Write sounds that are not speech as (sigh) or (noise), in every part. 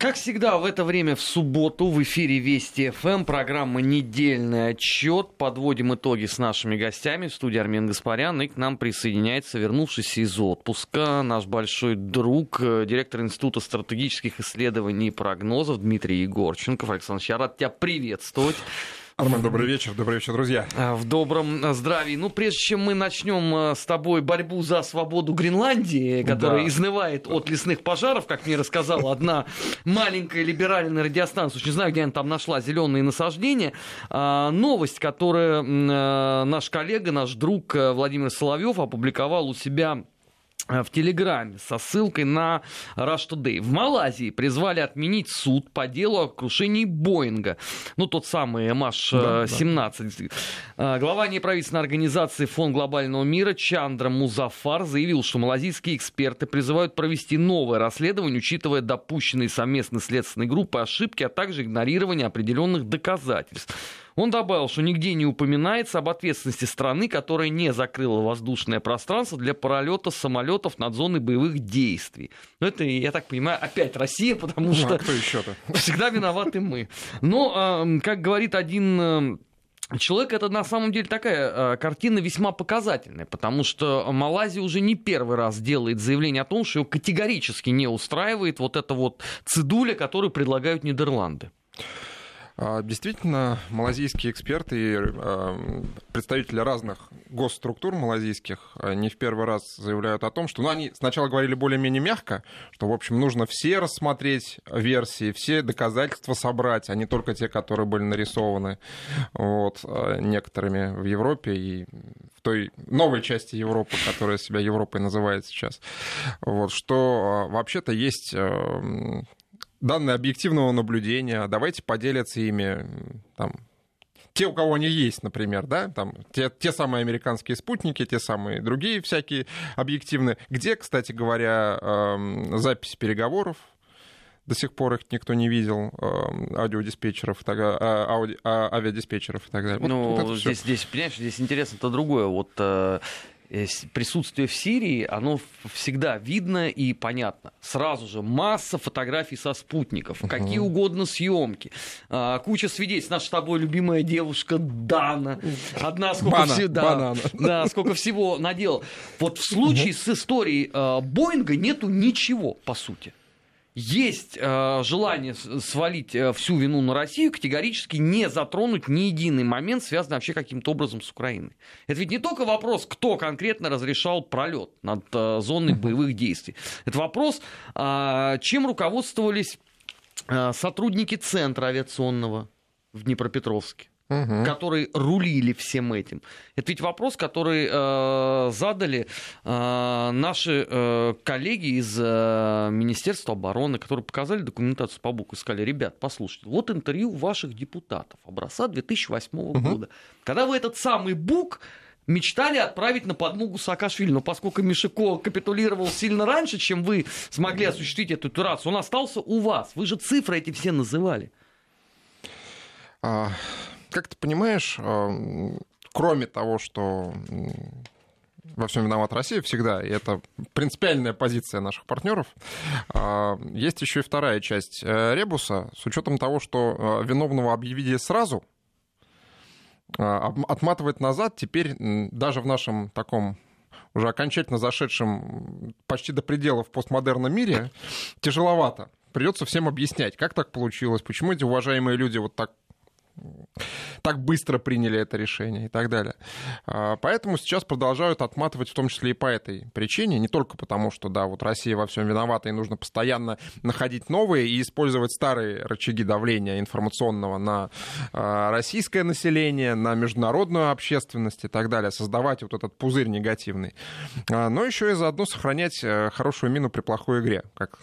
Как всегда, в это время в субботу в эфире Вести ФМ программа «Недельный отчет». Подводим итоги с нашими гостями в студии Армен Гаспарян. И к нам присоединяется вернувшийся из отпуска наш большой друг, э, директор Института стратегических исследований и прогнозов Дмитрий Егорченков. Александр, я рад тебя приветствовать. Армен, добрый вечер, добрый вечер, друзья. А, в добром а, здравии. Ну, прежде чем мы начнем а, с тобой борьбу за свободу Гренландии, которая да. изнывает от лесных пожаров, как мне рассказала одна маленькая либеральная радиостанция, не знаю, где она там нашла зеленые насаждения, новость, которую наш коллега, наш друг Владимир Соловьев опубликовал у себя Э, в Телеграме со ссылкой на Rush Today. В Малайзии призвали отменить суд по делу о крушении Боинга. Ну, тот самый MH17. Да, да. Глава неправительственной организации Фонд глобального мира Чандра Музафар заявил, что малазийские эксперты призывают провести новое расследование, учитывая допущенные совместной следственной группы ошибки, а также игнорирование определенных доказательств. Он добавил, что нигде не упоминается об ответственности страны, которая не закрыла воздушное пространство для пролета самолетов над зоной боевых действий. Но это, я так понимаю, опять Россия, потому ну, что а (laughs) всегда виноваты мы. Но, как говорит один Человек это на самом деле такая э, картина весьма показательная, потому что Малайзия уже не первый раз делает заявление о том, что его категорически не устраивает вот эта вот цедуля, которую предлагают Нидерланды. А, действительно, малазийские эксперты и а, представители разных госструктур малазийских а, не в первый раз заявляют о том, что ну, они сначала говорили более-менее мягко, что, в общем, нужно все рассмотреть версии, все доказательства собрать, а не только те, которые были нарисованы вот, некоторыми в Европе и в той новой части Европы, которая себя Европой называет сейчас. Вот, что вообще-то есть данные объективного наблюдения, давайте поделятся ими там, те, у кого они есть, например, да, там, те, те самые американские спутники, те самые другие всякие объективные, где, кстати говоря, э, запись переговоров, до сих пор их никто не видел, э, аудиодиспетчеров, так, а, ауди, а, авиадиспетчеров и так далее. Ну, вот, вот здесь, здесь, понимаешь, здесь интересно-то другое. Вот Э, присутствие в Сирии, оно всегда видно и понятно. Сразу же масса фотографий со спутников, угу. какие угодно съемки, а, куча свидетельств. Наша с тобой любимая девушка Дана, одна сколько Бана, всего, да, да, сколько всего надел. Вот в случае угу. с историей э, Боинга нету ничего, по сути есть э, желание свалить э, всю вину на Россию, категорически не затронуть ни единый момент, связанный вообще каким-то образом с Украиной. Это ведь не только вопрос, кто конкретно разрешал пролет над э, зоной боевых действий. Это вопрос, э, чем руководствовались э, сотрудники Центра авиационного в Днепропетровске угу. которые рулили всем этим. Это ведь вопрос, который э, задали э, наши э, коллеги из э, Министерства обороны, которые показали документацию по Буку и сказали, ребят, послушайте, вот интервью ваших депутатов образца 2008 угу. года, когда вы этот самый Бук мечтали отправить на подмогу Саакашвили. Но поскольку Мишико капитулировал сильно раньше, чем вы смогли осуществить эту операцию, он остался у вас. Вы же цифры эти все называли. А, как ты понимаешь, э, кроме того, что во всем виноват Россия всегда, и это принципиальная позиция наших партнеров. Э, есть еще и вторая часть э, ребуса, с учетом того, что виновного объявили сразу, отматывать назад теперь даже в нашем таком уже окончательно зашедшем почти до пределов постмодерном мире тяжеловато. Придется всем объяснять, как так получилось, почему эти уважаемые люди вот так так быстро приняли это решение и так далее. А, поэтому сейчас продолжают отматывать в том числе и по этой причине, не только потому, что, да, вот Россия во всем виновата, и нужно постоянно находить новые и использовать старые рычаги давления информационного на а, российское население, на международную общественность и так далее, создавать вот этот пузырь негативный, а, но еще и заодно сохранять э, хорошую мину при плохой игре, как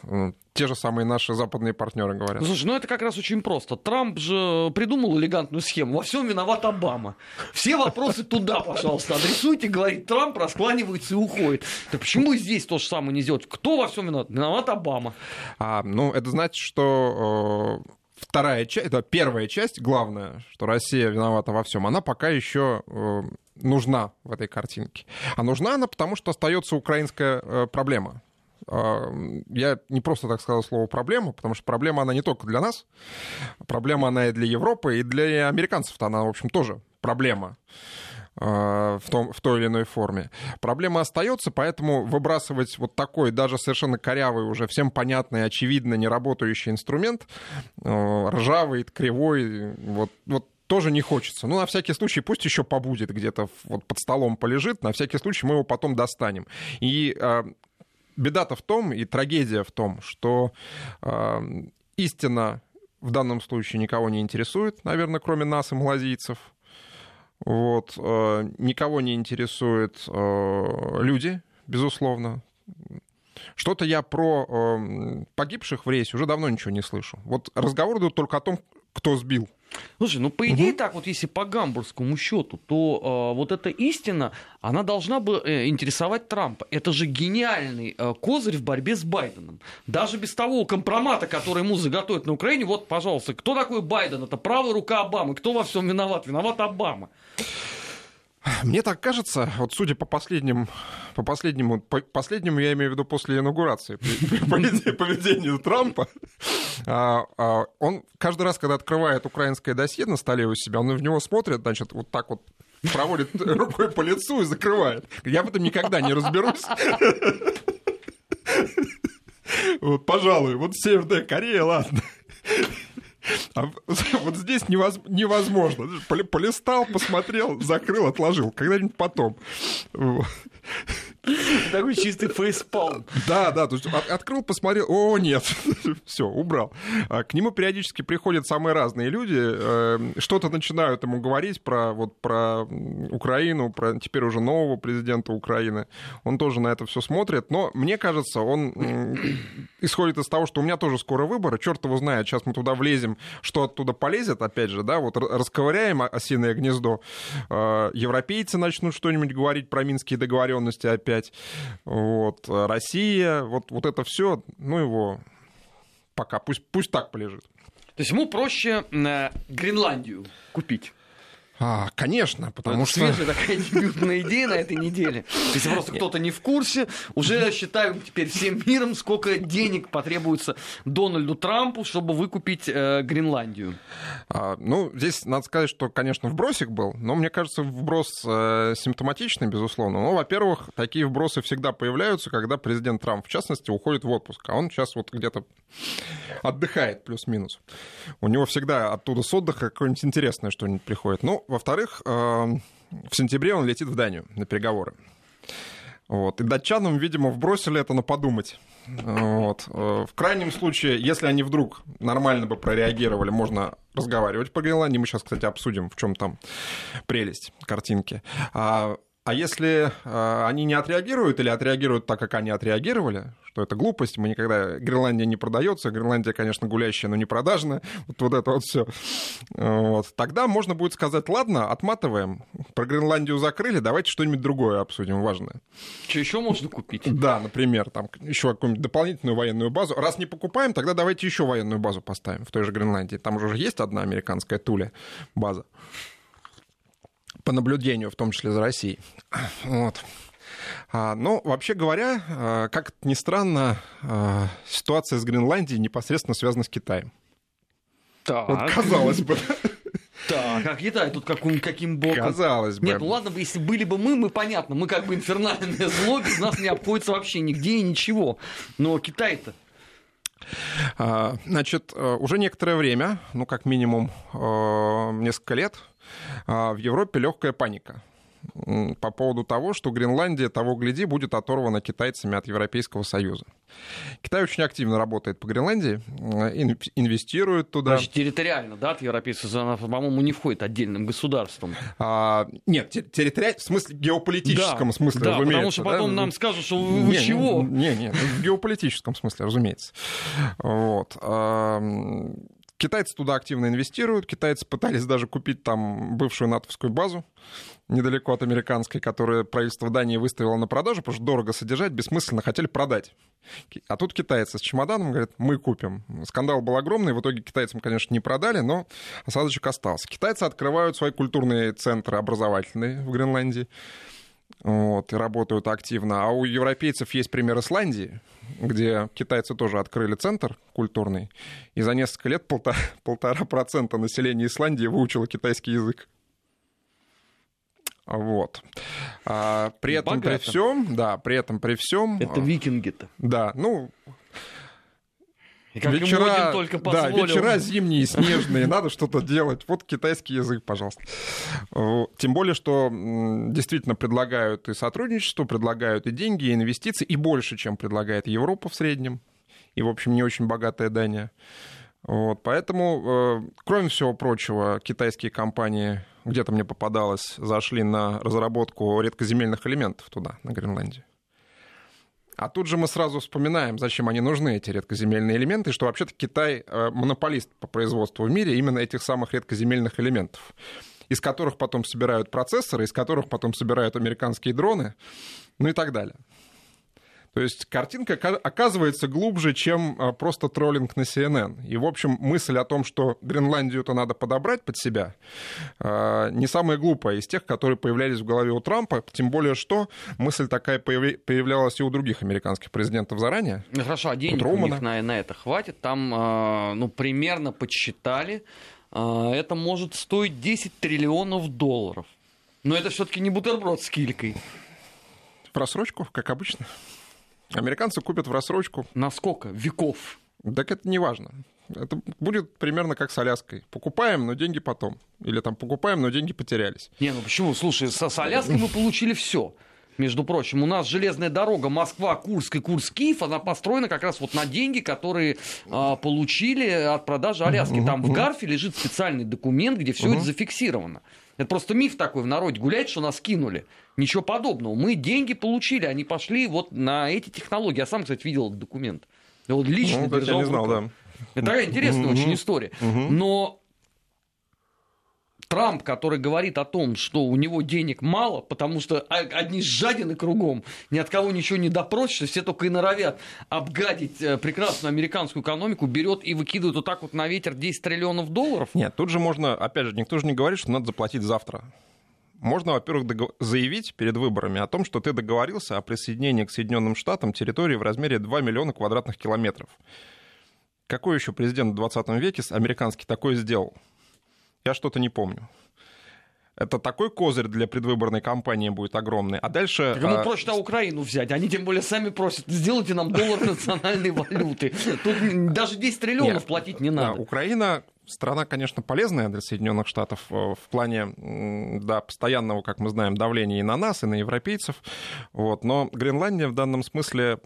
те же самые наши западные партнеры говорят. Слушай, ну это как раз очень просто. Трамп же придумал элегантную схему. Во всем виноват Обама. Все вопросы туда, пожалуйста, адресуйте, говорит Трамп, раскланивается и уходит. Так почему здесь то же самое не сделать? Кто во всем виноват? Виноват Обама. А, ну, это значит, что э, вторая часть, это первая часть, главное, что Россия виновата во всем, она пока еще э, нужна в этой картинке. А нужна она потому, что остается украинская э, проблема Я не просто так сказал слово «проблема», потому что проблема, она не только для нас, проблема, она и для Европы, и для американцев-то она, в общем, тоже проблема в, том, в той или иной форме. Проблема остается, поэтому выбрасывать вот такой, даже совершенно корявый, уже всем понятный, очевидно неработающий инструмент, ржавый, кривой, вот, вот тоже не хочется. Ну, на всякий случай, пусть еще побудет где-то вот под столом полежит, на всякий случай мы его потом достанем. И беда-то в том, и трагедия в том, что э, истина в данном случае никого не интересует, наверное, кроме нас и малазийцев. Вот, э, никого не интересуют э, люди, безусловно. Что-то я про э, погибших в рейсе уже давно ничего не слышу. Вот разговор идут только о том, кто сбил. Слушай, ну по идее угу. так вот, если по гамбургскому счету, то э, вот эта истина, она должна бы э, интересовать Трампа. Это же гениальный э, козырь в борьбе с Байденом. Даже без того компромата, который ему заготовят на Украине, вот, пожалуйста, кто такой Байден? Это правая рука Обамы. Кто во всем виноват? Виноват Обама. Мне так кажется, вот судя по последним, по последнему, по последнему я имею в виду после инаугурации, (laughs) поведению Трампа, а, а, он каждый раз, когда открывает украинское досье на столе у себя, он в него смотрит, значит, вот так вот проводит (laughs) рукой по лицу и закрывает. Я в этом никогда не разберусь. (laughs) Вот, пожалуй, вот Северная Корея, ладно. А (laughs) вот здесь невозможно. Полистал, посмотрел, закрыл, отложил. Когда-нибудь потом. (laughs) Такой чистый фейспалм. Да, да, то есть открыл, посмотрел, о, нет, (laughs) все, убрал. А к нему периодически приходят самые разные люди, э, что-то начинают ему говорить про, вот, про Украину, про теперь уже нового президента Украины. Он тоже на это все смотрит, но мне кажется, он исходит из того, что у меня тоже скоро выборы, черт его знает, сейчас мы туда влезем, что оттуда полезет, опять же, да, вот расковыряем осиное гнездо, э, европейцы начнут что-нибудь говорить про минские договоренности опять, опять. Вот. Россия, вот, вот это все, ну его пока, пусть, пусть так полежит. То есть ему проще э, Гренландию купить. А, конечно, потому Это что... Свежая такая дебютная идея на этой неделе. Если просто кто-то не в курсе, уже считаем теперь всем миром, сколько денег потребуется Дональду Трампу, чтобы выкупить э, Гренландию. А, ну, здесь надо сказать, что, конечно, вбросик был, но мне кажется, вброс э, симптоматичный, безусловно. Ну, во-первых, такие вбросы всегда появляются, когда президент Трамп, в частности, уходит в отпуск, а он сейчас вот где-то отдыхает плюс-минус. У него всегда оттуда с отдыха какое-нибудь интересное что-нибудь приходит. Ну, во-вторых, э, в сентябре он летит в Данию на переговоры. Вот. И датчанам, видимо, вбросили это на подумать. Вот. Э, в крайнем случае, если они вдруг нормально бы прореагировали, можно разговаривать по Гренландии. Мы сейчас, кстати, обсудим, в чем там прелесть картинки. А а если э, они не отреагируют или отреагируют так, как они отреагировали, что это глупость, мы никогда... Гренландия не продается, Гренландия, конечно, гулящая, но не продажная, вот, вот это вот все. Вот. Тогда можно будет сказать, ладно, отматываем, про Гренландию закрыли, давайте что-нибудь другое обсудим, важное. Что еще можно купить? Да, например, там еще какую-нибудь дополнительную военную базу. Раз не покупаем, тогда давайте еще военную базу поставим в той же Гренландии. Там уже есть одна американская Туля база по наблюдению, в том числе за Россией. (clears throat) Вот. А, но, вообще говоря, а, как ни странно, а, ситуация с Гренландией непосредственно связана с Китаем. Так. Вот казалось бы. (laughs) Так, а Китай тут каким, каким боком? Казалось бы. Нет, ну ладно, если были бы мы, мы понятно, мы как бы инфернальное зло, без нас не обходится вообще нигде и ничего. Но Китай-то Значит, уже некоторое время, ну как минимум несколько лет, в Европе легкая паника по поводу того, что Гренландия, того гляди, будет оторвана китайцами от Европейского Союза. Китай очень активно работает по Гренландии, инвестирует туда. Значит, территориально, да, от Европейского Союза, она, по-моему, не входит отдельным государством. А, нет, территориально, в смысле геополитическом да, смысле, да, разумеется. потому что потом да? нам скажут, что вы не, чего? Не, не, в геополитическом смысле, разумеется. Вот. Китайцы туда активно инвестируют. Китайцы пытались даже купить там бывшую натовскую базу недалеко от американской, которую правительство Дании выставило на продажу, потому что дорого содержать, бессмысленно, хотели продать. А тут китайцы с чемоданом говорят, мы купим. Скандал был огромный, в итоге китайцам, конечно, не продали, но осадочек остался. Китайцы открывают свои культурные центры образовательные в Гренландии. Вот, и работают активно. А у европейцев есть пример Исландии, где китайцы тоже открыли центр культурный, и за несколько лет полтора, (laughs) полтора процента населения Исландии выучило китайский язык. Вот. А, при этом Богато. при всем, да, при этом при всем. Это викинги-то. Да, ну и как вечера, только позволил. Да, вечера зимние, снежные, надо что-то делать. Вот китайский язык, пожалуйста. Тем более, что действительно предлагают и сотрудничество, предлагают и деньги, и инвестиции, и больше, чем предлагает Европа в среднем. И, в общем, не очень богатая Дания. Вот, поэтому, э, кроме всего прочего, китайские компании, где-то мне попадалось, зашли на разработку редкоземельных элементов туда, на Гренландии. А тут же мы сразу вспоминаем, зачем они нужны, эти редкоземельные элементы, что вообще-то Китай э, монополист по производству в мире именно этих самых редкоземельных элементов из которых потом собирают процессоры, из которых потом собирают американские дроны, ну и так далее. То есть картинка оказывается глубже, чем а, просто троллинг на CNN. И, в общем, мысль о том, что Гренландию-то надо подобрать под себя, а, не самая глупая из тех, которые появлялись в голове у Трампа, тем более, что мысль такая появлялась и у других американских президентов заранее. Ну, хорошо, а денег у, них на, на это хватит? Там, а, ну, примерно подсчитали, это может стоить 10 триллионов долларов. Но это все-таки не бутерброд с килькой. Просрочку, как обычно. Американцы купят в рассрочку. На сколько? Веков? Так это не важно. Это будет примерно как с Аляской. Покупаем, но деньги потом. Или там покупаем, но деньги потерялись. Не, ну почему? Слушай, с, с Аляской мы получили все. Между прочим, у нас железная дорога Москва-Курск и Курск-Киев, она построена как раз вот на деньги, которые а, получили от продажи Аляски. Там в Гарфе лежит специальный документ, где все это зафиксировано. Это просто миф такой в народе гуляет, что нас кинули. Ничего подобного. Мы деньги получили, они пошли вот на эти технологии. Я сам, кстати, видел этот документ. Я вот лично ну, держал. Я не знал, да. Это такая интересная очень история. Но Трамп, который говорит о том, что у него денег мало, потому что одни жадины кругом, ни от кого ничего не допросишься, все только и норовят обгадить э, прекрасную американскую экономику, берет и выкидывает вот так вот на ветер 10 триллионов долларов. Нет, тут же можно, опять же, никто же не говорит, что надо заплатить завтра. Можно, во-первых, догов... заявить перед выборами о том, что ты договорился о присоединении к Соединенным Штатам территории в размере 2 миллиона квадратных километров. Какой еще президент в 20 веке американский такой сделал? Я что-то не помню. Это такой козырь для предвыборной кампании будет огромный. А дальше... Так ему а... проще Украину взять. Они тем более сами просят, сделайте нам доллар национальной валюты. Тут даже 10 триллионов платить не надо. Украина страна, конечно, полезная для Соединенных Штатов э, в плане да, постоянного, как мы знаем, давления и на нас, и на европейцев. Вот. Но Гренландия в данном смысле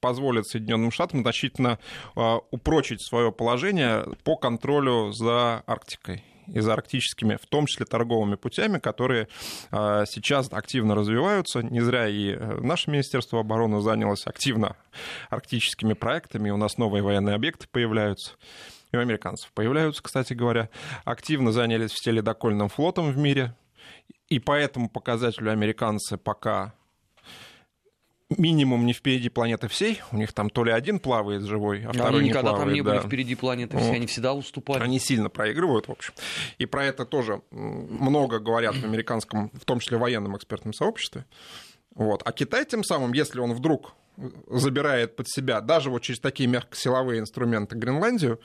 позволит Соединенным Штатам значительно э, упрочить свое положение по контролю за Арктикой и за арктическими, в том числе торговыми путями, которые э, сейчас активно развиваются. Не зря и наше Министерство обороны занялось активно арктическими проектами, у нас новые военные объекты появляются и у американцев появляются, кстати говоря, активно занялись все ледокольным флотом в мире, и по этому показателю американцы пока минимум не впереди планеты всей. У них там то ли один плавает живой, а второй они не никогда плавает. там не были впереди планеты всей, вот. они всегда уступали. Они сильно проигрывают, в общем. И про это тоже много говорят в американском, в том числе военном экспертном сообществе. Вот. А Китай тем самым, если он вдруг забирает под себя даже вот через такие мягкосиловые инструменты Гренландию,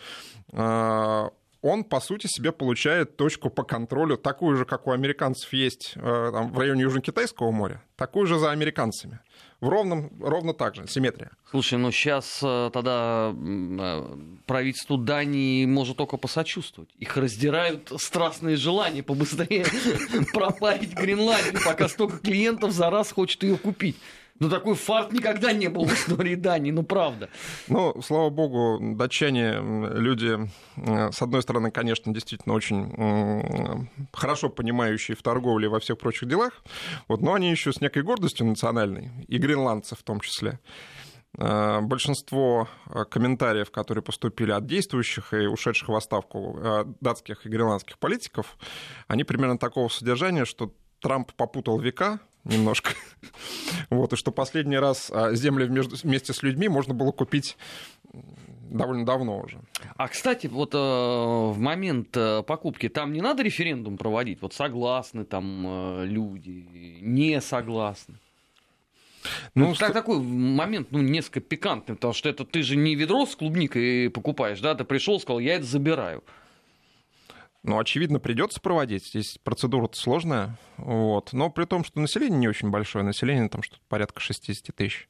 а, он, по сути, себе получает точку по контролю, такую же, как у американцев есть э, там, в районе Южно-Китайского моря, такую же за американцами. В ровном, ровно так же, симметрия. Слушай, ну сейчас э, тогда э, правительству Дании может только посочувствовать. Их раздирают страстные желания побыстрее (laughs) пропарить Гренландию, пока столько клиентов за раз хочет ее купить. Ну, такой фарт никогда не был в истории Дании, ну, правда. Ну, слава богу, датчане люди, э, с одной стороны, конечно, действительно очень хорошо понимающие в торговле и во всех прочих делах, вот, но они еще с некой гордостью национальной, и гренландцы в том числе. Э, большинство э, комментариев, которые поступили от действующих и ушедших в отставку датских и гренландских политиков, они примерно такого содержания, что Трамп попутал века, немножко. (laughs) Вот, и что последний раз а, земли вместе с людьми можно было купить довольно давно уже. А, кстати, вот э, в момент э, покупки там не надо референдум проводить? Вот согласны там э, люди, не согласны? Ну, ну так, такой момент, ну, несколько пикантный, потому что это ты же не ведро с клубникой покупаешь, да, ты пришел, сказал, я это забираю. Ну, очевидно, придется проводить. Здесь процедура сложная. Вот. Но при том, что население не очень большое, население там что-то порядка 60 тысяч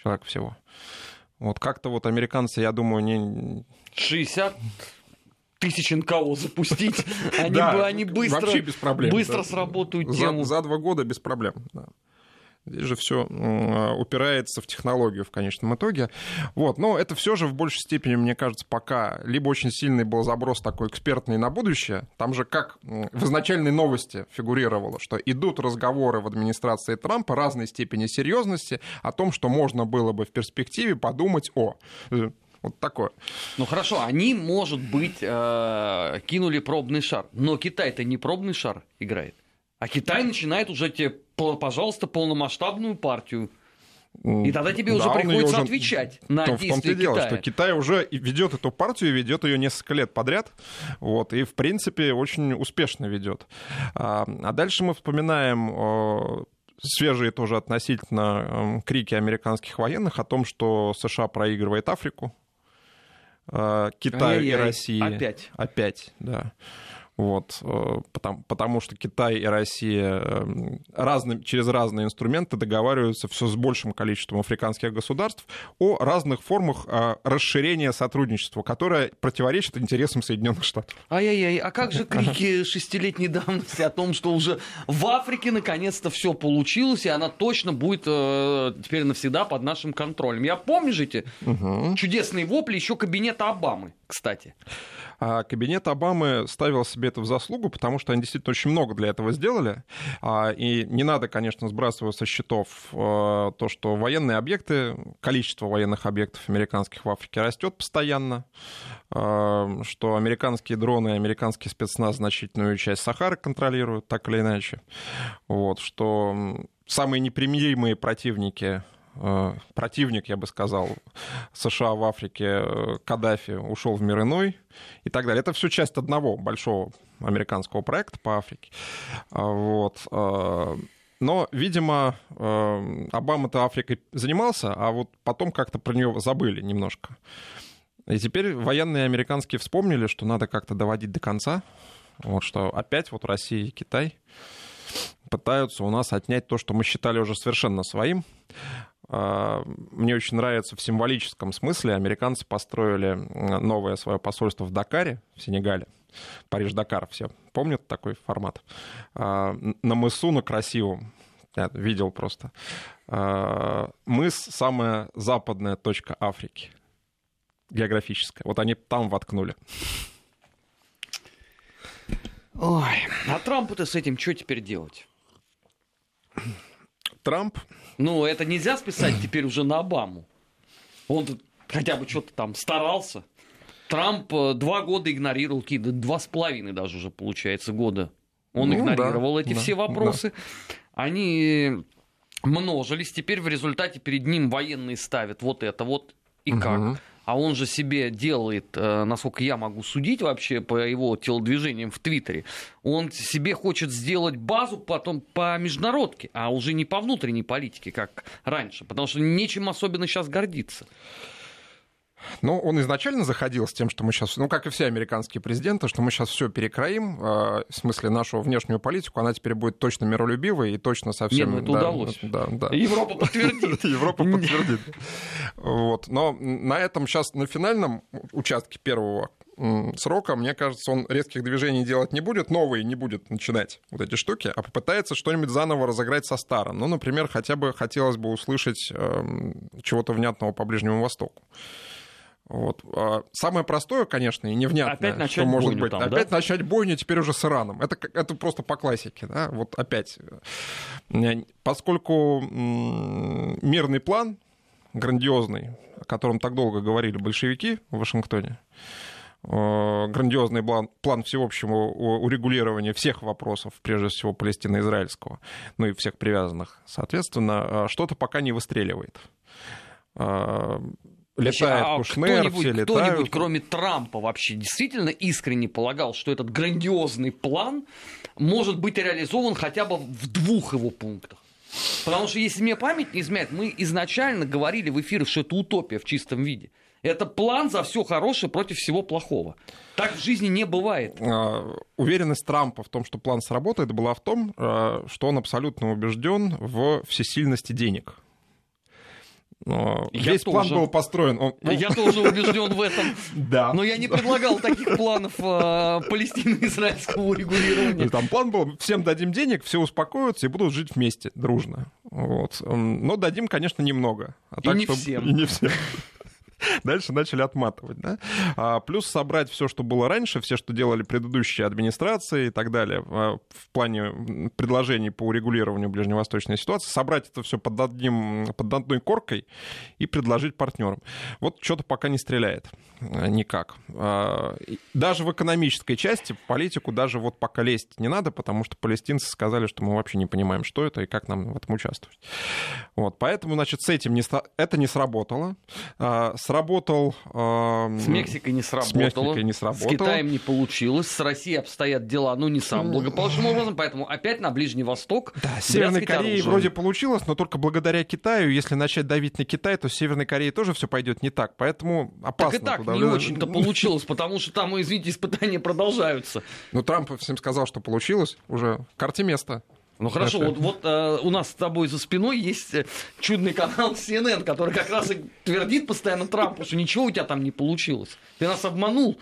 человек всего. Вот как-то вот американцы, я думаю, не... 60 тысяч НКО запустить, (laughs) они, бы, они быстро, без проблем, быстро сработают тему. За, за два года без проблем. Да. Здесь же все упирается в технологию в конечном итоге. Вот. Но это все же в большей степени, мне кажется, пока либо очень сильный был заброс такой экспертный на будущее. Там же как в изначальной новости фигурировало, что идут разговоры в администрации Трампа разной степени серьезности о том, что можно было бы в перспективе подумать о э, вот такое. Ну хорошо, они, может быть, э, кинули пробный шар. Но Китай-то не пробный шар играет. А Китай начинает уже тебе, пожалуйста, полномасштабную партию. И тогда тебе да, уже приходится уже... отвечать на то, действия В том-то и дело, что Китай уже ведет эту партию, ведет ее несколько лет подряд, вот, и, в принципе, очень успешно ведет. А, а дальше мы вспоминаем свежие тоже относительно крики американских военных о том, что США проигрывает Африку, а, Китай и Россия. Опять. Опять, да. Вот, э, потому, потому что Китай и Россия эм, разным, через разные инструменты договариваются все с большим количеством африканских государств о разных формах э, расширения сотрудничества, которое противоречит интересам Соединенных Штатов. Ай-яй-яй, а как же крики шестилетней давности о том, что уже в Африке наконец-то все получилось, и она точно будет э, теперь навсегда под нашим контролем? Я помните угу. чудесные вопли еще кабинета Обамы, кстати. А кабинет Обамы ставил себе это в заслугу, потому что они действительно очень много для этого сделали. А, и не надо, конечно, сбрасывать со счетов а, то, что военные объекты, количество военных объектов американских в Африке растет постоянно, а, что американские дроны американский спецназ значительную часть Сахары контролируют, так или иначе. Вот, что самые непримиримые противники противник, я бы сказал, США в Африке, э, Каддафи, ушел в мир иной и так далее. Это все часть одного большого американского проекта по Африке. А, вот. Э, но, видимо, Обама-то Африкой занимался, а вот потом как-то про нее забыли немножко. И теперь военные американские вспомнили, что надо как-то доводить до конца. Вот что опять вот Россия и Китай пытаются у нас отнять то, что мы считали уже совершенно своим. А, мне очень нравится в символическом смысле. Американцы построили новое свое посольство в Дакаре, в Сенегале. Париж-Дакар, все помнят такой формат. А, на мысу, на красивом, я видел просто. А, мыс — самая западная точка Африки, географическая. Вот они там воткнули. Ой, а Трампу-то с этим что теперь делать? Трамп ну, это нельзя списать теперь уже на Обаму. Он хотя бы что-то там старался. Трамп э, два года игнорировал, какие-то два с половиной даже уже, получается, года. Он ну, игнорировал да, эти да, все вопросы. Да. Они множились. Теперь в результате перед ним военные ставят вот это вот и угу. как а он же себе делает, э, насколько я могу судить вообще по его телодвижениям в Твиттере, он себе хочет сделать базу потом по международке, а уже не по внутренней политике, как раньше, потому что нечем особенно сейчас гордиться. Ну, он изначально заходил с тем, что мы сейчас, ну, как и все американские президенты, что мы сейчас все перекроим, э, в смысле нашу внешнюю политику, она теперь будет точно миролюбивой и точно совсем... Нет, ну, это да, удалось. Да, да. Европа подтвердит. (laughs) Европа подтвердит. Вот. Но на этом сейчас, на финальном участке первого срока, мне кажется, он резких движений делать не будет, новые не будет начинать вот эти штуки, а попытается что-нибудь заново разыграть со старым. Ну, например, хотя бы хотелось бы услышать э, чего-то внятного по Ближнему Востоку. Вот. А самое простое, конечно, и невнятное, опять начать что может быть, там, опять да? начать бойню теперь уже с Ираном. Это, это просто по классике, да, вот опять. Поскольку мирный план, грандиозный, о котором так долго говорили большевики в Вашингтоне, грандиозный план, план всеобщего урегулирования всех вопросов, прежде всего палестино-израильского, ну и всех привязанных, соответственно, а, что-то пока не выстреливает. Летает а Кушнер, кто-нибудь, все кто-нибудь, кроме Трампа, вообще действительно искренне полагал, что этот грандиозный план может быть реализован хотя бы в двух его пунктах? Потому что, если мне память не изменяет, мы изначально говорили в эфире, что это утопия в чистом виде. Это план за все хорошее против всего плохого. Так в жизни не бывает. А, Уверенность Трампа в том, что план сработает, была в том, а, что он абсолютно убежден в всесильности денег. Я Весь план тоже. был построен. он- ну, Я тоже убежден в этом. (laughs) Да. Но я не предлагал таких планов э, палестино-израильского урегулирования. Там план был, всем дадим денег, все успокоятся и будут жить вместе, дружно. Вот. Но дадим, конечно, немного. А И (laughs) не всем. И не всем. (laughs) Дальше начали отматывать, да? А, плюс собрать все, что было раньше, все, что делали предыдущие администрации и так далее, а, в плане предложений по урегулированию ближневосточной ситуации, собрать это все под, одним, под одной коркой и предложить партнерам. Вот что-то пока не стреляет а, никак. А, Даже в экономической части в политику даже вот пока лезть не надо, потому что палестинцы сказали, что мы вообще не понимаем, что это и как нам в этом участвовать. Вот, поэтому, значит, с этим не, это не сработало. А, Сработал... а, С Мексикой не сработало. Мексикой не С сработало. Китаем не получилось. С Россией обстоят дела, ну, не самым благополучным образом. Поэтому опять на Ближний Восток. Да, с Северной Кореей оружием. вроде получилось, но только благодаря Китаю. Если начать давить на Китай, то с Северной Кореей тоже все пойдет не так. Поэтому Так опасно. и так туда не очень-то (laughs) получилось, потому что там, извините, испытания продолжаются. Ну, Трамп всем сказал, что получилось. Уже карте место. Ну хорошо, вот, вот э, у нас с тобой за спиной есть э, чудный канал CNN, который как раз и твердит постоянно Трампу, что ничего у тебя там не получилось. Ты нас обманул.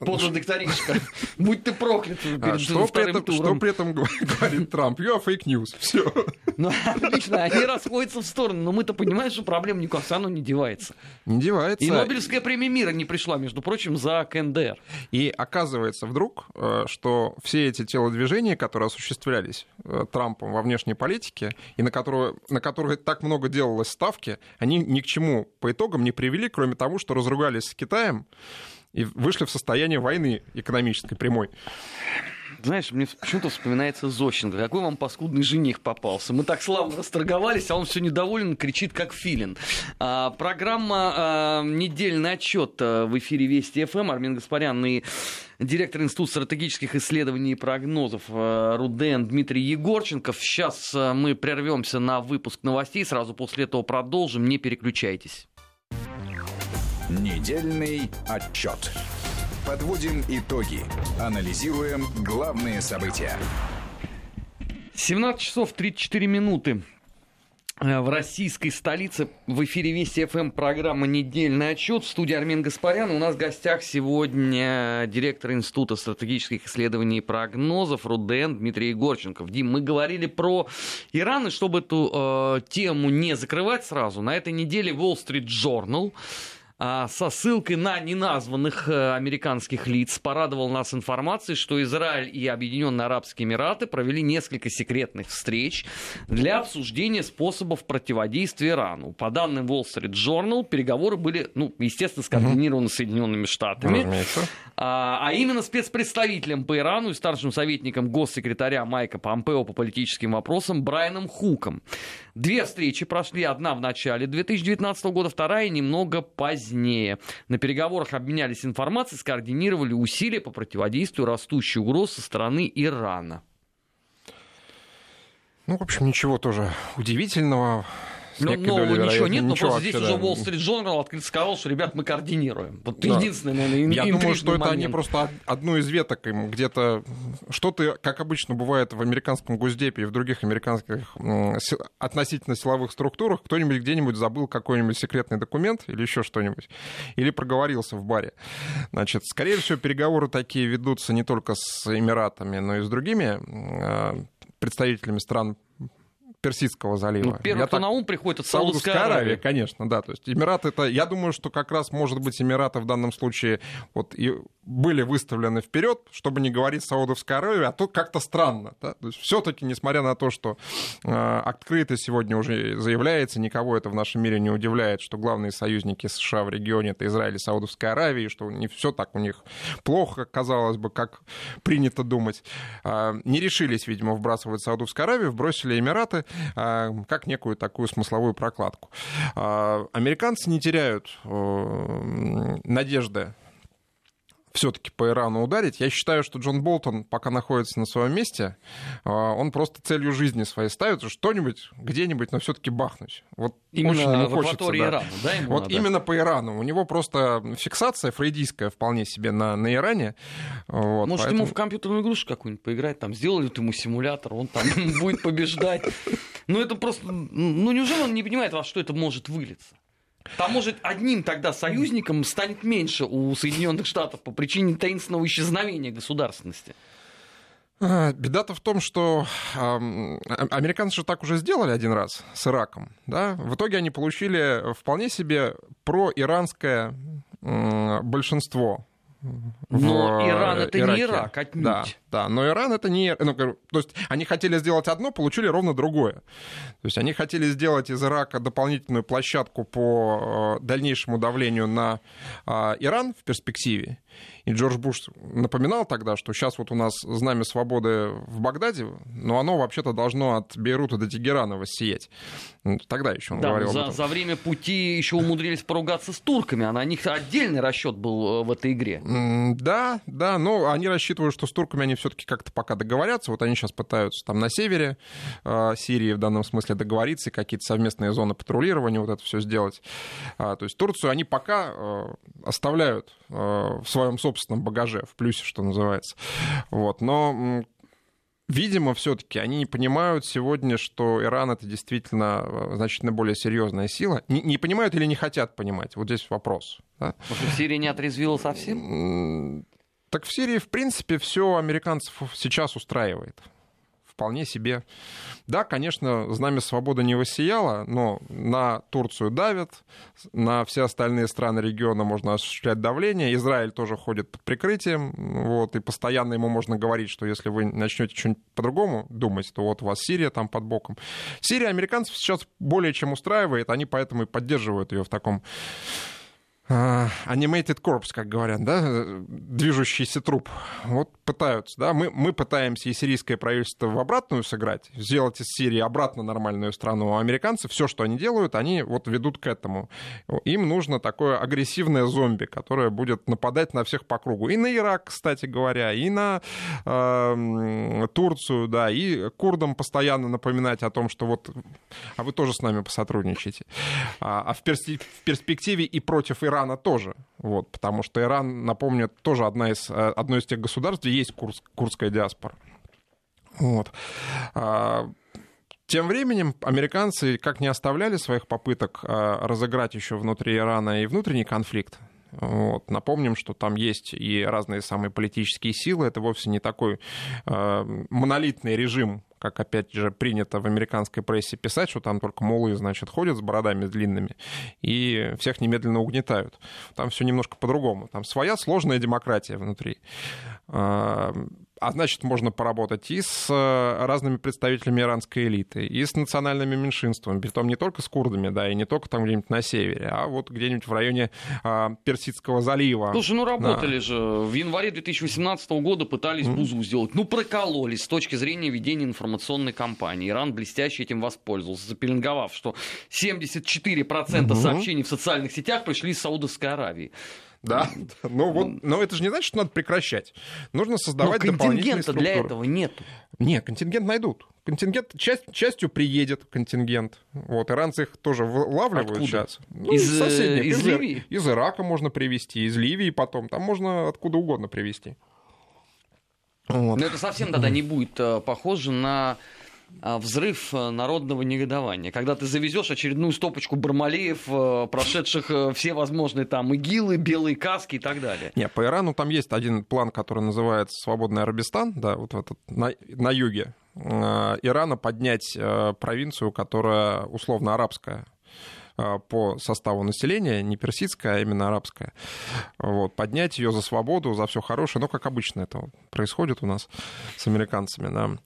Подлый докторишка. Будь ты проклят А что, при этом, что туром. при этом (laughs) говорит Трамп? You are fake news. Все. Ну, отлично, они расходятся в сторону, но мы-то понимаем, что проблема никуда равно не девается. Не девается. И Нобелевская премия мира не пришла, между прочим, за КНДР. И оказывается вдруг, э, что все эти телодвижения, которые осуществлялись э, Трампом во внешней политике, и на которые, на которые так много делалось ставки, они ни к чему по итогам не привели, кроме того, что разругались с Китаем и вышли в состояние войны экономической прямой. Знаешь, мне почему-то вспоминается Зощенко. Какой вам паскудный жених попался. Мы так славно расторговались, а он все недоволен, кричит, как филин. А, программа а, «Недельный отчет» а, в эфире Вести ФМ. Армин Гаспарян и директор Института стратегических исследований и прогнозов а, РУДН Дмитрий Егорченков. Сейчас а, мы прервемся на выпуск новостей, сразу после этого продолжим. Не переключайтесь. Недельный отчет. Подводим итоги. Анализируем главные события. 17 часов 34 минуты. Э, В российской столице в эфире Вести ФМ программа «Недельный отчет». В студии Армен Гаспарян. У нас в гостях сегодня директор Института стратегических исследований и прогнозов РУДН Дмитрий Егорченков. Дим, мы говорили про Иран, и чтобы эту э, тему не закрывать сразу, на этой неделе Wall Street Journal со ссылкой на неназванных э, американских лиц порадовал нас информацией, что Израиль и Объединенные Арабские Эмираты провели несколько секретных встреч для обсуждения способов противодействия Ирану. По данным Wall Street Journal, переговоры были, ну, естественно, скоординированы Соединенными Штатами. А, а именно спецпредставителем по Ирану и старшим советником госсекретаря Майка Помпео по политическим вопросам Брайаном Хуком. Две встречи прошли, одна в начале 2019 года, вторая немного позднее. На переговорах обменялись информацией, скоординировали усилия по противодействию растущей угроз со стороны Ирана. Ну, в общем, ничего тоже удивительного. Ну, нового ничего нет, но Ничего просто здесь уже. Wall Street Journal открыто сказал, что, ребят, мы координируем. Вот Да. единственное, наверное, Я думаю, что это они момент. просто од- одну из веток им где-то... Что-то, как обычно бывает в американском Госдепе и в других американских относительно силовых структурах, кто-нибудь где-нибудь забыл какой-нибудь секретный документ или еще что-нибудь. Или проговорился в баре. Значит, скорее всего, переговоры такие ведутся не только с Эмиратами, но и с другими э, представителями стран Персидского залива. Ну, первый, Я кто так- на ум приходит, это Саудовская Саудовская Аравия, Аравия. конечно, да. То есть Эмираты это, я думаю, что как раз может быть Эмираты в данном случае вот и были выставлены вперед, чтобы не говорить Саудовской Аравии, а тут как-то странно. Да? То есть все-таки, несмотря на то, что э, открыто сегодня уже заявляется, никого это в нашем мире не удивляет, что главные союзники США в регионе это Израиль и Саудовская Аравия, что не все так у них плохо, казалось бы, как принято думать. Э, не решились, видимо, вбрасывать Саудовскую Аравию, вбросили Эмираты как некую такую смысловую прокладку. Э, американцы не теряют э, надежды все-таки по Ирану ударить. Я считаю, что Джон Болтон пока находится на своем месте, а, он просто целью жизни своей ставит что-нибудь где-нибудь, но все-таки бахнуть. Вот именно очень ему в хочется, да. Ирана, да? Ему вот надо? именно по Ирану. У него просто фиксация фрейдийская вполне себе на, на Иране. Вот, Может, поэтому... ему в компьютерную игрушку какую-нибудь поиграть, там сделали ему симулятор, он там (laughs) будет побеждать. Ну это просто... Ну неужели он не понимает, во что это может вылиться? Там, может, одним тогда союзником станет меньше у Соединенных Штатов по причине таинственного исчезновения государственности. А, беда-то в том, что э, американцы же так уже сделали один раз с Ираком. Да? В итоге они получили вполне себе проиранское э, большинство но Иран это Ираке. не Ирак, отнюдь. Да, да, но Иран это не... Ну, то есть они хотели сделать одно, получили ровно другое. То есть они хотели сделать из Ирака дополнительную площадку по э, дальнейшему давлению на а, Иран в перспективе. И Джордж Буш напоминал тогда, что сейчас вот у нас знамя свободы в Багдаде, но оно вообще-то должно от Бейрута до Тегерана воссиять. Ну, тогда еще он да, говорил. За, за время пути еще умудрились поругаться с турками, а на них отдельный расчет был э, в этой игре. Да, да, но они рассчитывают, что с турками они все-таки как-то пока договорятся. Вот они сейчас пытаются там на севере э, Сирии в данном смысле договориться, какие-то совместные зоны патрулирования, вот это все сделать. А, то есть Турцию они пока э, оставляют э, в своем собственном багаже, в плюсе, что называется. Вот. Но Видимо, все-таки они не понимают сегодня, что Иран это действительно э, значительно более серьезная сила. Не, не понимают или не хотят понимать? Вот здесь вопрос. Да? Может, в Сирии не отрезвило совсем? Так в Сирии, в принципе, все американцев сейчас устраивает вполне себе. Да, конечно, знамя свободы не воссияло, но на Турцию давят, на все остальные страны региона можно осуществлять давление. Израиль тоже ходит под прикрытием, вот, и постоянно ему можно говорить, что если вы начнете что-нибудь по-другому думать, то вот у вас Сирия там под боком. Сирия американцев сейчас более чем устраивает, они поэтому и поддерживают ее в таком animated corpse, как говорят, да, движущийся труп. Вот пытаются, да, мы, мы пытаемся и сирийское правительство в обратную сыграть, сделать из Сирии обратно нормальную страну, а американцы все, что они делают, они вот ведут к этому. Им нужно такое агрессивное зомби, которое будет нападать на всех по кругу. И на Ирак, кстати говоря, и на э, Турцию, да, и курдам постоянно напоминать о том, что вот, а вы тоже с нами посотрудничаете. А, а в, перспективе и против Ирана тоже. Вот, потому что Иран, напомню, тоже одна из, э, одно из тех государств, где есть курс, курдская диаспора. Вот. А, тем временем американцы как не оставляли своих попыток а, разыграть еще внутри Ирана и внутренний конфликт, вот. Напомним, что там есть и разные самые политические силы. Это вовсе не такой э, монолитный режим, как опять же принято в американской прессе писать, что там только молы, значит, ходят с бородами длинными и всех немедленно угнетают. Там все немножко по-другому. Там своя сложная демократия внутри. А, значит, можно поработать и с э, разными представителями иранской элиты, и с национальными меньшинствами, притом не только с курдами, да, и не только там где-нибудь на севере, а вот где-нибудь в районе а, Персидского залива. Слушай, ну работали да. же. В январе 2018 года пытались mm. Бузу сделать. Ну, прокололись с точки зрения ведения информационной кампании. Иран блестяще этим воспользовался, запеленговав, что 74% mm-hmm. сообщений в социальных сетях пришли из Саудовской Аравии. Да, (laughs) ну вот, но это же не значит, что надо прекращать. Нужно создавать но дополнительные структуры. для этого нет. Не, контингент найдут. Контингент, часть, частью приедет контингент. Вот, иранцы их тоже вылавливают откуда? сейчас. Ну, из, из, э, из, из Ливии? Из Ирака можно привезти, из Ливии потом. Там можно откуда угодно привезти. Вот. Но это совсем тогда не будет э, похоже на взрыв э, народного негодования. Когда ты завезешь очередную стопочку бармалеев, э, прошедших э, все возможные там игилы, белые каски и так далее. Не, по Ирану там есть один план, который называется «Свободный Арабистан», да, вот этот на, на юге Ирана поднять провинцию, которая условно арабская. По составу населения, не персидская, а именно арабская. Вот, поднять ее за свободу, за все хорошее, ну, как обычно это происходит у нас с американцами,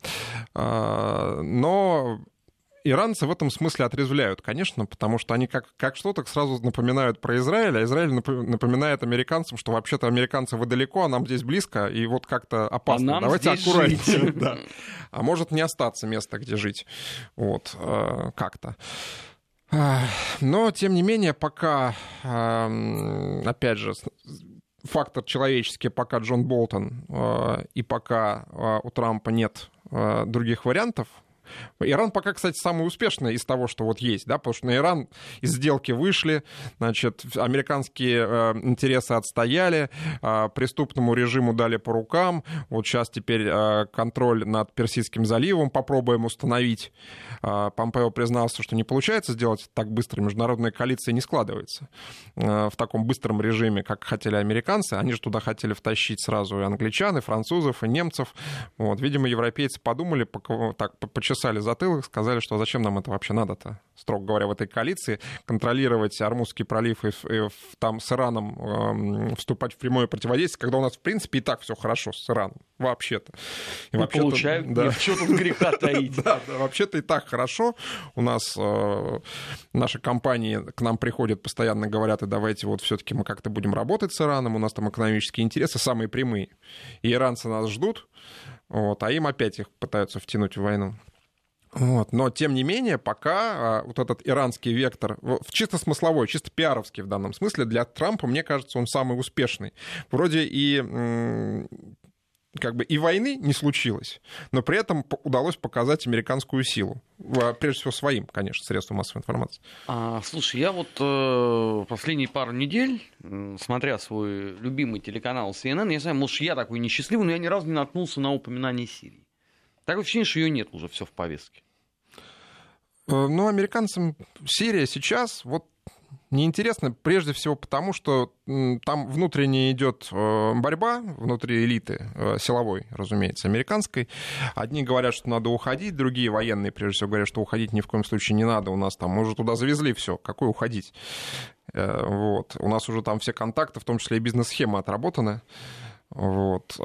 да. Но иранцы в этом смысле отрезвляют, конечно, потому что они как, как что то сразу напоминают про Израиль, а Израиль напоминает американцам, что вообще-то американцы вы далеко, а нам здесь близко, и вот как-то опасно. А Давайте аккуратнее. да. А может не остаться места, где жить. Вот, э, как-то. Но, тем не менее, пока, опять же, фактор человеческий, пока Джон Болтон э, и пока э, у Трампа нет других вариантов, Иран пока, кстати, самый успешный из того, что вот есть, да, потому что на Иран из сделки вышли, значит, американские э, интересы отстояли, э, преступному режиму дали по рукам, вот сейчас теперь э, контроль над Персидским заливом попробуем установить. Э, Помпео признался, что не получается сделать так быстро, международная коалиция не складывается э, в таком быстром режиме, как хотели американцы, они же туда хотели втащить сразу и англичан, и французов, и немцев, вот, видимо, европейцы подумали, так, почесали почесали затылок, сказали, что зачем нам это вообще надо-то, строго говоря, в этой коалиции, контролировать Армузский пролив и, и там с Ираном э, вступать в прямое противодействие, когда у нас, в принципе, и так все хорошо с Ираном, вообще-то. И вообще получают, да. что тут греха (laughs) таить. Да, да, вообще-то и так хорошо. У нас э, наши компании к нам приходят, постоянно говорят, и давайте вот все-таки мы как-то будем работать с Ираном, у нас там экономические интересы самые прямые. И иранцы нас ждут, вот, а им опять их пытаются втянуть в войну. Вот. Но, тем не менее, пока а, вот этот иранский вектор, в чисто смысловой, чисто пиаровский в данном смысле, для Трампа, мне кажется, он самый успешный. Вроде и как бы и войны не случилось, но при этом удалось показать американскую силу. Прежде всего своим, конечно, средством массовой информации. А, слушай, я вот э, последние пару недель, смотря свой любимый телеканал CNN, я знаю, может, я такой несчастливый, но я ни разу не наткнулся на упоминание Сирии. Такое ощущение, что ее нет уже все в повестке. Э, ну, американцам Сирия сейчас вот неинтересно прежде всего потому, что там внутренне идет э, борьба внутри элиты, э, силовой, разумеется, американской. Одни говорят, что надо уходить, другие военные, прежде всего, говорят, что уходить ни в коем случае не надо. У нас там, мы уже туда завезли все, какой уходить? Вот. У нас уже там все контакты, в том числе и бизнес-схемы отработаны. Вот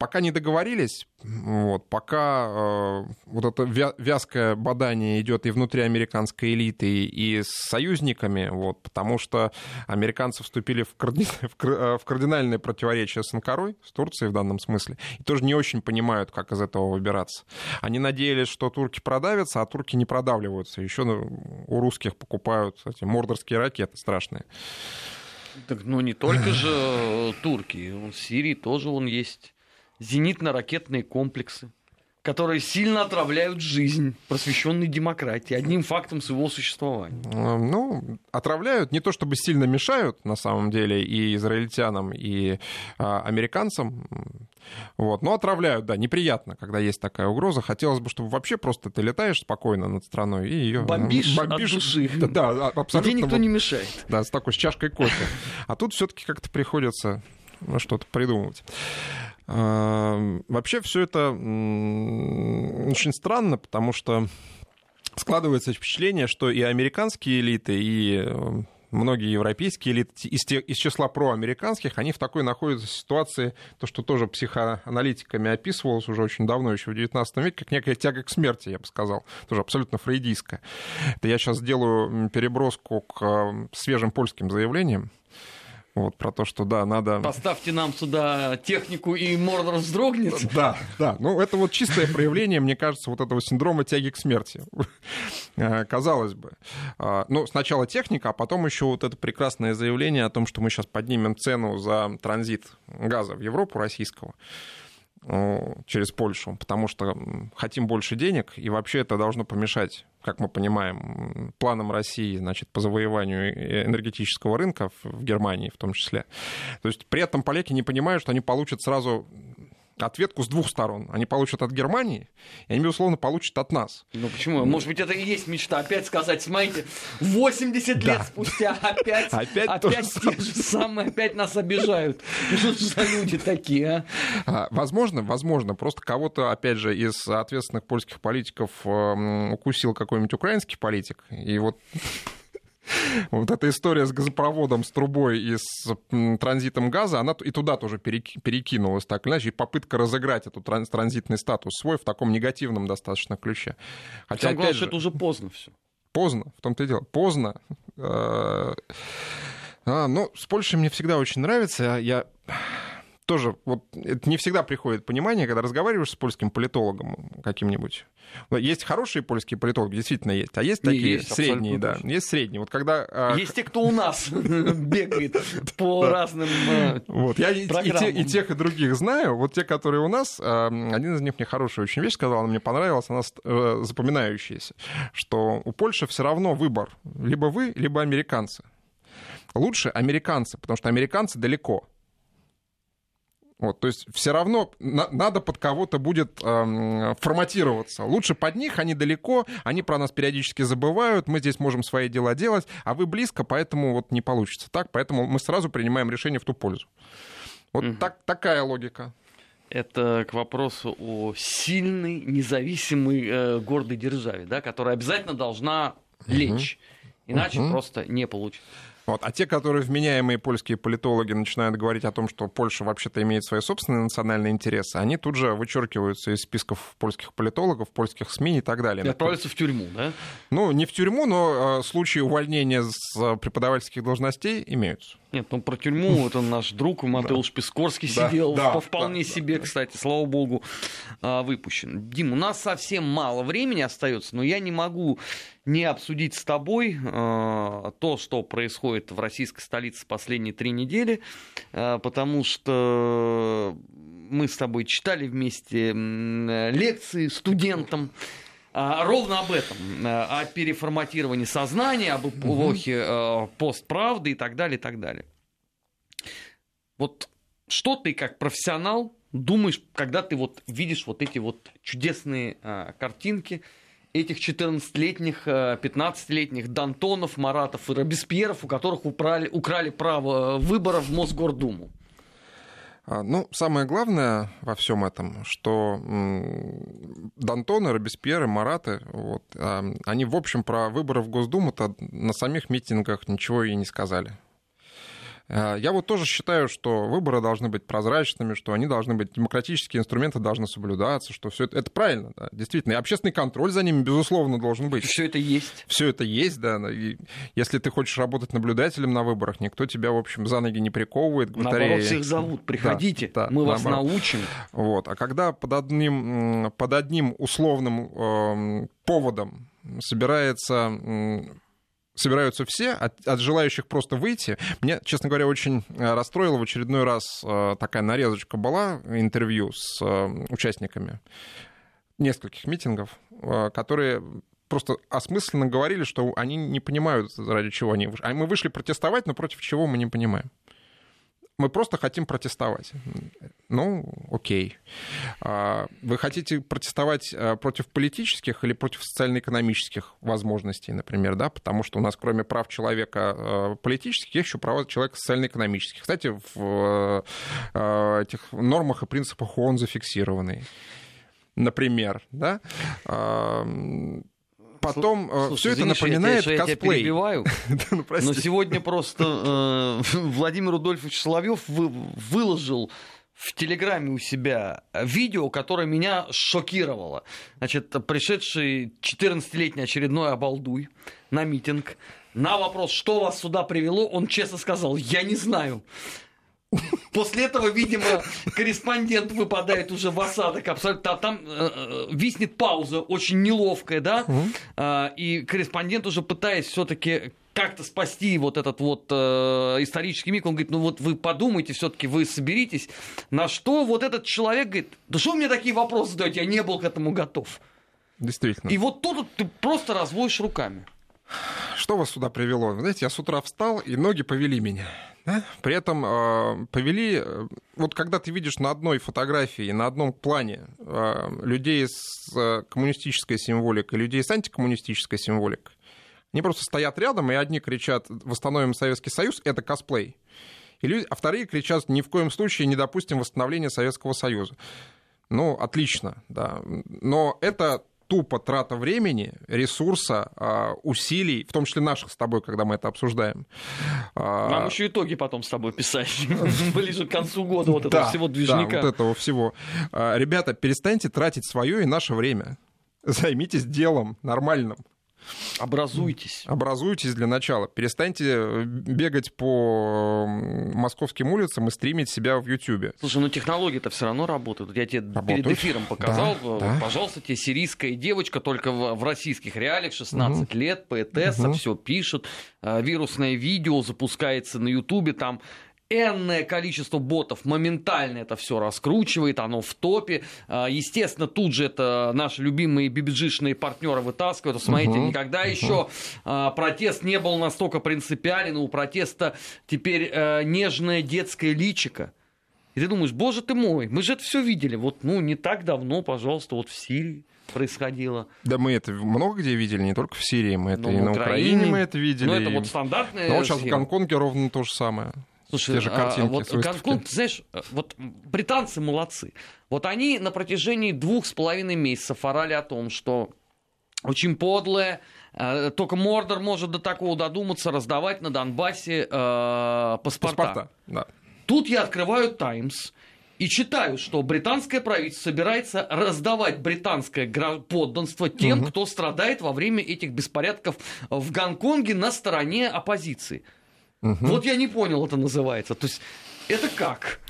пока не договорились, вот, пока э, вот это вязкое бадание идет и внутри американской элиты, и с союзниками, вот, потому что американцы вступили в, карди... (laughs) в кардинальное противоречие с Анкарой, с Турцией в данном смысле, и тоже не очень понимают, как из этого выбираться. Они надеялись, что турки продавятся, а турки не продавливаются. Еще ну, у русских покупают эти мордорские ракеты страшные. Так, ну не только же э, турки, в Сирии тоже он есть зенитно-ракетные комплексы, которые сильно отравляют жизнь просвещенной демократии одним фактом своего существования. Э, ну, отравляют не то чтобы сильно мешают, на самом деле, и израильтянам, и а, американцам. Вот. Но отравляют, да, неприятно, когда есть такая угроза. Хотелось бы, чтобы вообще просто ты летаешь спокойно над страной и ее бомбишь, бомбишь от души. Да, да абсолютно. Тебе никто не мешает. Да, с такой с чашкой кофе. А тут все-таки как-то приходится что-то придумывать. Вообще все это очень странно, потому что складывается впечатление, что и американские элиты, и э, многие европейские элиты из, из числа проамериканских, они в такой находятся ситуации, то, что тоже психоаналитиками описывалось уже очень давно, еще в XIX веке, как некая тяга к смерти, я бы сказал, тоже абсолютно фрейдийская. Это я сейчас делаю переброску к э, свежим польским заявлениям. Вот, про то, что да, надо... Поставьте нам сюда технику, и Мордор вздрогнет. Да, да. Ну, это вот чистое проявление, мне кажется, вот этого синдрома тяги к смерти. Э, казалось бы. А, ну, сначала техника, а потом еще вот это прекрасное заявление о том, что мы сейчас поднимем цену за транзит газа в Европу российского через Польшу, потому что хотим больше денег, и вообще это должно помешать, как мы понимаем, планам России значит, по завоеванию энергетического рынка в Германии в том числе. То есть при этом поляки не понимают, что они получат сразу ответку с двух сторон. Они получат от Германии, и они, безусловно, получат от нас. Ну почему? Может быть, это и есть мечта. Опять сказать, смотрите, 80 да. лет спустя опять, опять, опять те же самые, опять нас обижают. Что за люди такие, а? а? Возможно, возможно. Просто кого-то, опять же, из ответственных польских политиков укусил какой-нибудь украинский политик, и вот (laughs) Вот эта история с газопроводом, с трубой и с транзитом газа, она и туда тоже перекинулась так или иначе, и попытка разыграть этот транзитный статус свой в таком негативном достаточно ключе. Хотя, Самое главное, же, это уже поздно все. Поздно, в том-то и дело. Поздно. Э, а, ну, с Польшей мне всегда очень нравится. Я тоже вот это не всегда приходит понимание, когда разговариваешь с польским политологом каким-нибудь. Есть хорошие польские политологи, действительно есть, а есть такие есть, средние, да. Точно. Есть средние. Вот когда а, есть те, кто у нас (laughs) бегает по разным э, Вот я и тех и других знаю. Вот те, которые у нас, а, один из них мне хорошую очень вещь сказал, она мне понравилась, она э, запоминающаяся, что у Польши все равно выбор либо вы, либо американцы. Лучше американцы, потому что американцы далеко. Вот, то есть все равно на, надо под кого-то будет эм, форматироваться. Лучше под них, они далеко, они про нас периодически забывают, мы здесь можем свои дела делать, а вы близко, поэтому вот не получится так, поэтому мы сразу принимаем решение в ту пользу. Вот угу. так, такая логика. Это к вопросу о сильной, независимой, э, гордой державе, да, которая обязательно должна лечь. Иначе угу. просто не получится. Вот. А те, которые вменяемые польские политологи начинают говорить о том, что Польша вообще-то имеет свои собственные национальные интересы, они тут же вычеркиваются из списков польских политологов, польских СМИ и так далее. И отправляются в тюрьму, да? Ну, не в тюрьму, но э, случаи увольнения с э, преподавательских должностей имеются. Нет, ну про тюрьму (laughs) это наш друг Матеуш Пискорский сидел, вполне себе, кстати, слава богу, а, выпущен. Дим, у нас совсем мало времени остается, но я не могу не обсудить с тобой э, то, что происходит в российской столице последние три недели, э, потому что мы с тобой читали вместе лекции студентам. А, ровно об этом, о переформатировании сознания, об эпохе угу. постправды и так далее, и так далее. Вот что ты как профессионал думаешь, когда ты вот видишь вот эти вот чудесные картинки, этих 14-летних, 15-летних э, Дантонов, Маратов и Робеспьеров, у которых украли, украли право выбора в Мосгордуму? А, ну, самое главное во всем этом, что Дантоны, Робеспьеры, Мараты, вот, а, они, в общем, про выборы в Госдуму-то на самих митингах ничего и не сказали. Э, я вот тоже считаю, что выборы должны быть прозрачными, что они должны быть, демократические инструменты должны соблюдаться, что все это, это правильно, да, действительно. И общественный контроль за ними, безусловно, должен быть. Все это есть. Все это есть, да. И если ты хочешь работать наблюдателем на выборах, никто тебя, в общем, за ноги не приковывает. Наоборот, всех зовут, приходите, да, да, мы вас наоборот. научим. Вот. А когда под одним, под одним условным э, поводом собирается собираются все, от, от желающих просто выйти. Мне, честно говоря, очень э, расстроило в очередной раз э, такая нарезочка была, интервью с э, участниками нескольких митингов, которые просто осмысленно говорили, что они не понимают, ради чего они вышли. А мы вышли протестовать, но против чего мы не понимаем мы просто хотим протестовать. Ну, окей. А, вы хотите протестовать а, против политических или против социально-экономических возможностей, например, да, потому что у нас кроме прав человека а, политических есть еще права человека социально-экономических. Кстати, в этих нормах и принципах ООН зафиксированы. Например, да, потом э, все это напоминает я, косплей. Я перебиваю, (laughs) ну, но сегодня просто э, (laughs) Владимир Рудольфович Соловьев выложил в Телеграме у себя видео, которое меня шокировало. Значит, пришедший 14-летний очередной обалдуй на митинг, на вопрос, что вас сюда привело, он честно сказал, я не знаю. После этого, видимо, корреспондент выпадает уже в осадок абсолютно. А там э, э, виснет пауза, очень неловкая, да? Угу. Э, и корреспондент уже пытаясь все-таки как-то спасти вот этот вот э, исторический миг, он говорит, ну вот вы подумайте, все-таки вы соберитесь. На что вот этот человек говорит, да что вы мне такие вопросы задаете, я не был к этому готов. Действительно. И вот тут ты просто разводишь руками. Что вас сюда привело? знаете, я с утра встал, и ноги повели меня. Да? При этом э, повели, э, вот когда ты видишь на одной фотографии, на одном плане э, людей с э, коммунистической символикой, людей с антикоммунистической символикой, они просто стоят рядом, и одни кричат «Восстановим Советский Союз» — это косплей. И люди, а вторые кричат «Ни в коем случае не допустим восстановления Советского Союза». Ну, отлично, да. Но это тупо трата времени, ресурса, а, усилий, в том числе наших с тобой, когда мы это обсуждаем. А, Нам еще итоги потом с тобой писать, (laughs) ближе к концу года вот этого всего движника. Да, вот этого всего. Ребята, перестаньте тратить свое и наше время. Займитесь делом нормальным. Образуйтесь. Образуйтесь для начала. Перестаньте э, бегать по московским улицам и стримить себя в Ютьюбе. Слушай, ну технологии-то все равно работают. Я тебе работают? перед эфиром показал. Да, да. Пожалуйста, тебе сирийская девочка только в, в российских реалиях, 16 угу. лет, поэтесса, угу. все пишет. Э, вирусное видео запускается на Ютубе, там энное количество ботов моментально это все раскручивает, оно в топе. А, естественно, тут же это наши любимые бибиджишные партнеры вытаскивают. Смотрите, uh-huh, никогда uh-huh. еще а, протест не был настолько принципиален, у протеста теперь а, нежное детское личико. И ты думаешь, боже ты мой, мы же это все видели. Вот, ну, не так давно, пожалуйста, вот в Сирии происходило. Да мы это много где видели, не только в Сирии, мы это Но и на Украине, Украине мы это видели. Ну, это вот стандартная Но вот сейчас схема. в Гонконге ровно то же самое. Слушай, Те же картинки, а, вот Гонконг, знаешь, вот британцы молодцы. Вот они на протяжении двух с половиной месяцев орали о том, что очень подлое, э, только Мордор может до такого додуматься раздавать на Донбассе э, паспорта. паспорта да. Тут я открываю Таймс и читаю, что британское правительство собирается раздавать британское подданство тем, угу. кто страдает во время этих беспорядков в Гонконге на стороне оппозиции. Угу. Вот я не понял, это называется. То есть это как?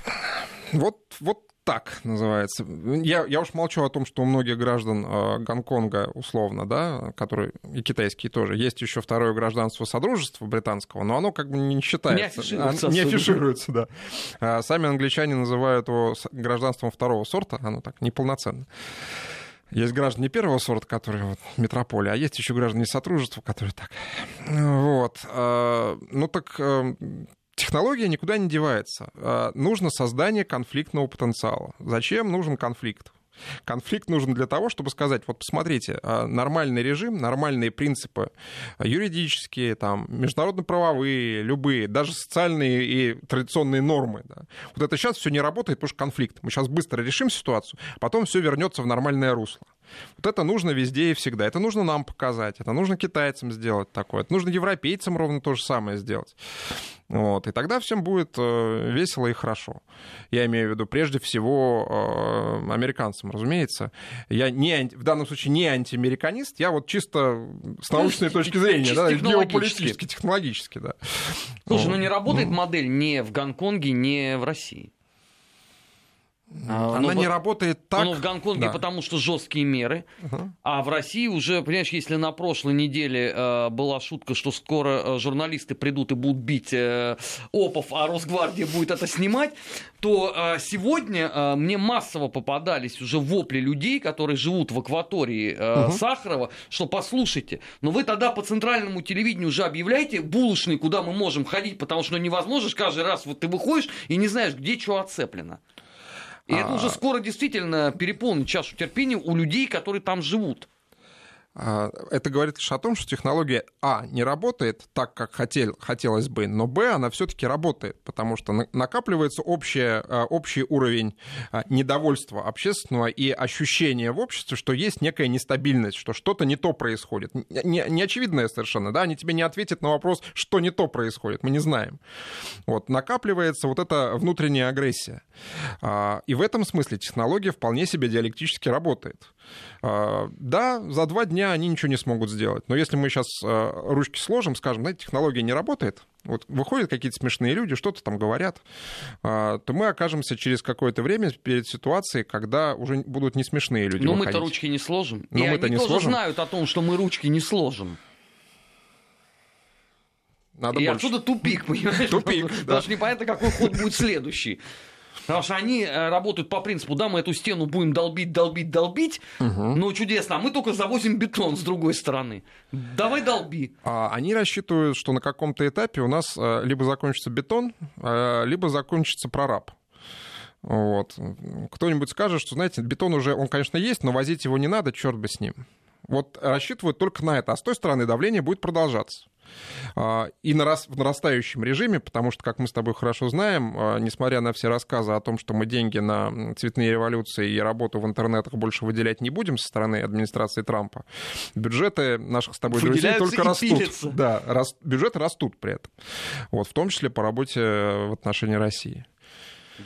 Вот, вот так называется. Я, я уж молчу о том, что у многих граждан э, Гонконга, условно, да, которые и китайские тоже, есть еще второе гражданство Содружества британского, но оно как бы не считается. Не афишируется. А, не афишируется, да. А сами англичане называют его гражданством второго сорта, оно так, неполноценно. Есть граждане первого сорта, которые вот метрополия, а есть еще граждане сотрудничества, которые так. Вот. А, ну так э, технология никуда не девается. А, нужно создание конфликтного потенциала. Зачем нужен конфликт? Конфликт нужен для того, чтобы сказать, вот посмотрите, а, нормальный режим, нормальные принципы юридические, там, международно-правовые, любые, даже социальные и традиционные нормы. Да. Вот это сейчас все не работает, потому что конфликт. Мы сейчас быстро решим ситуацию, потом все вернется в нормальное русло. Вот это нужно везде и всегда. Это нужно нам показать, это нужно китайцам сделать такое, это нужно европейцам ровно то же самое сделать. Вот, и тогда всем будет э, весело и хорошо. Я имею в виду прежде всего э, американцам, разумеется. Я не, в данном случае не антиамериканист, я вот чисто с научной ну, точки зрения, да, геополитически, технологически, да. Слушай, ну не работает модель ни в Гонконге, ни в России. А, Она ну, не работает так. Ну, в Гонконге, да. потому что жесткие меры. Угу. А в России уже, понимаешь, если на прошлой неделе э, была шутка, что скоро э, журналисты придут и будут бить э, опов, а Росгвардия будет это снимать, то э, сегодня э, мне массово попадались уже вопли людей, которые живут в акватории э, угу. Сахарова, что послушайте, но вы тогда по центральному телевидению уже объявляете булочный, куда мы можем ходить, потому что ну, невозможно каждый раз вот ты выходишь и не знаешь, где что отцеплено. И это уже скоро действительно переполнит чашу терпения у людей, которые там живут. А, это говорит лишь о том, что технология А не работает так, как хотел, хотелось бы, но Б она все-таки работает, потому что накапливается общее, а, общий уровень а, недовольства общественного и ощущение в обществе, что есть некая нестабильность, что что-то не то происходит. Не, не очевидное совершенно, да, они тебе не ответят на вопрос, что не то происходит, мы не знаем. Вот, накапливается вот эта внутренняя агрессия. И в этом смысле технология вполне себе диалектически работает. Да, за два дня они ничего не смогут сделать. Но если мы сейчас э, ручки сложим, скажем, знаете, технология не работает, вот выходят какие-то смешные люди, что-то там говорят, э, то мы окажемся через какое-то время перед ситуацией, когда уже будут не смешные люди. Но мы-то ручки не сложим. Но И мы-то они не тоже сложим. знают о том, что мы ручки не сложим. Надо и больше. отсюда тупик, (laughs) понимаешь? Тупик, да. Потому что непонятно, какой ход будет следующий. Потому что они э, работают по принципу, да, мы эту стену будем долбить, долбить, долбить, угу. ну чудесно, а мы только завозим бетон с другой стороны. Давай долби. А они рассчитывают, что на каком-то этапе у нас э, либо закончится бетон, э, либо закончится прораб. Вот. Кто-нибудь скажет, что, знаете, бетон уже, он, конечно, есть, но возить его не надо, черт бы с ним. Вот рассчитывают только на это. А с той стороны давление будет продолжаться. А, и в нарастающем режиме, потому что, как мы с тобой хорошо знаем, а, несмотря на все рассказы о том, что мы деньги на цветные революции и работу в интернетах больше выделять не будем со стороны администрации Трампа, бюджеты наших с тобой друзей только растут. Пилятся. Да, рас, бюджеты растут при этом. Вот, в том числе по работе в отношении России.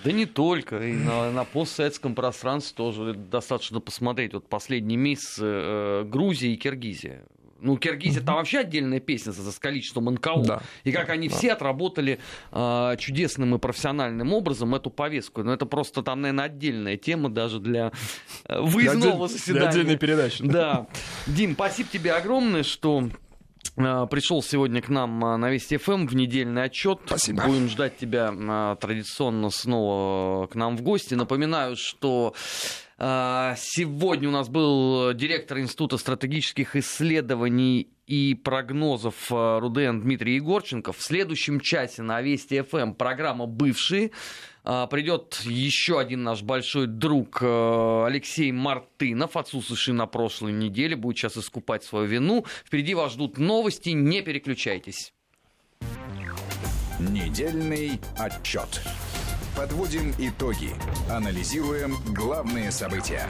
Да не только. И на, на постсоветском пространстве тоже достаточно посмотреть. Вот последний месяц э, Грузия и Киргизия. Ну, Киргизия там вообще отдельная песня за, за количеством НКО. Да. И как они да. все отработали э, чудесным и профессиональным образом эту повестку. Но это просто там, наверное, отдельная тема даже для э, выездного для заседания. Для отдельной передачи. Да. Дим, спасибо тебе огромное, что э, пришел сегодня к нам э, на Вести ФМ в недельный отчет. Спасибо. Будем ждать тебя э, традиционно снова к нам в гости. Напоминаю, что сегодня у нас был директор Института стратегических исследований и прогнозов РУДН Дмитрий Егорченко. В следующем часе на Вести ФМ программа «Бывшие». А, придет еще один наш большой друг Алексей Мартынов, отсутствующий на прошлой неделе, будет сейчас искупать свою вину. Впереди вас ждут новости, не переключайтесь. Недельный отчет. Подводим итоги. Анализируем главные события.